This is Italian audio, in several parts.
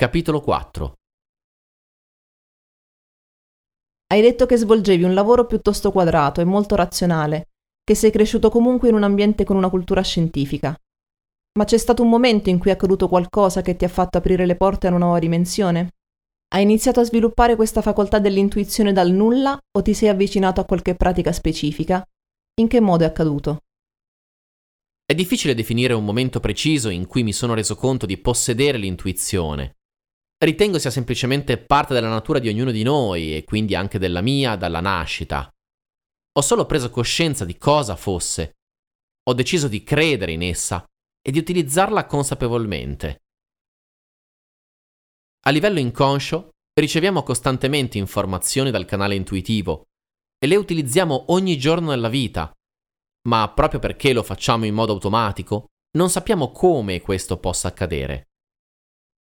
Capitolo 4 Hai detto che svolgevi un lavoro piuttosto quadrato e molto razionale, che sei cresciuto comunque in un ambiente con una cultura scientifica. Ma c'è stato un momento in cui è accaduto qualcosa che ti ha fatto aprire le porte a una nuova dimensione? Hai iniziato a sviluppare questa facoltà dell'intuizione dal nulla o ti sei avvicinato a qualche pratica specifica? In che modo è accaduto? È difficile definire un momento preciso in cui mi sono reso conto di possedere l'intuizione. Ritengo sia semplicemente parte della natura di ognuno di noi e quindi anche della mia dalla nascita. Ho solo preso coscienza di cosa fosse. Ho deciso di credere in essa e di utilizzarla consapevolmente. A livello inconscio riceviamo costantemente informazioni dal canale intuitivo e le utilizziamo ogni giorno nella vita, ma proprio perché lo facciamo in modo automatico, non sappiamo come questo possa accadere.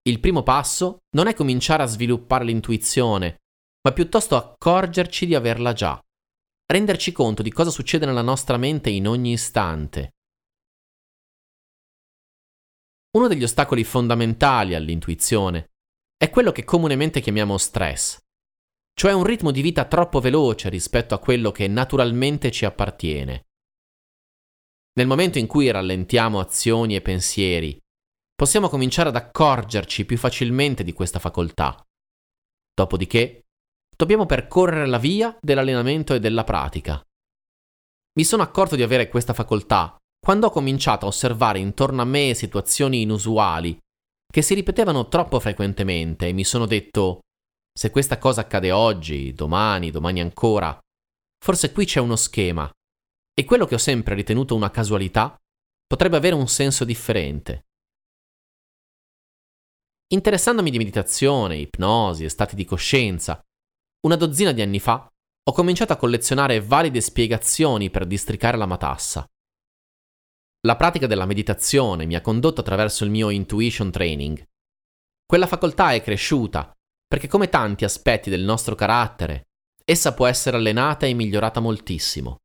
Il primo passo non è cominciare a sviluppare l'intuizione, ma piuttosto accorgerci di averla già, renderci conto di cosa succede nella nostra mente in ogni istante. Uno degli ostacoli fondamentali all'intuizione è quello che comunemente chiamiamo stress, cioè un ritmo di vita troppo veloce rispetto a quello che naturalmente ci appartiene. Nel momento in cui rallentiamo azioni e pensieri, possiamo cominciare ad accorgerci più facilmente di questa facoltà. Dopodiché, dobbiamo percorrere la via dell'allenamento e della pratica. Mi sono accorto di avere questa facoltà quando ho cominciato a osservare intorno a me situazioni inusuali che si ripetevano troppo frequentemente e mi sono detto, se questa cosa accade oggi, domani, domani ancora, forse qui c'è uno schema e quello che ho sempre ritenuto una casualità potrebbe avere un senso differente. Interessandomi di meditazione, ipnosi e stati di coscienza, una dozzina di anni fa ho cominciato a collezionare valide spiegazioni per districare la matassa. La pratica della meditazione mi ha condotto attraverso il mio intuition training. Quella facoltà è cresciuta perché come tanti aspetti del nostro carattere, essa può essere allenata e migliorata moltissimo.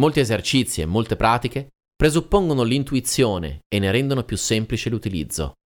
Molti esercizi e molte pratiche presuppongono l'intuizione e ne rendono più semplice l'utilizzo.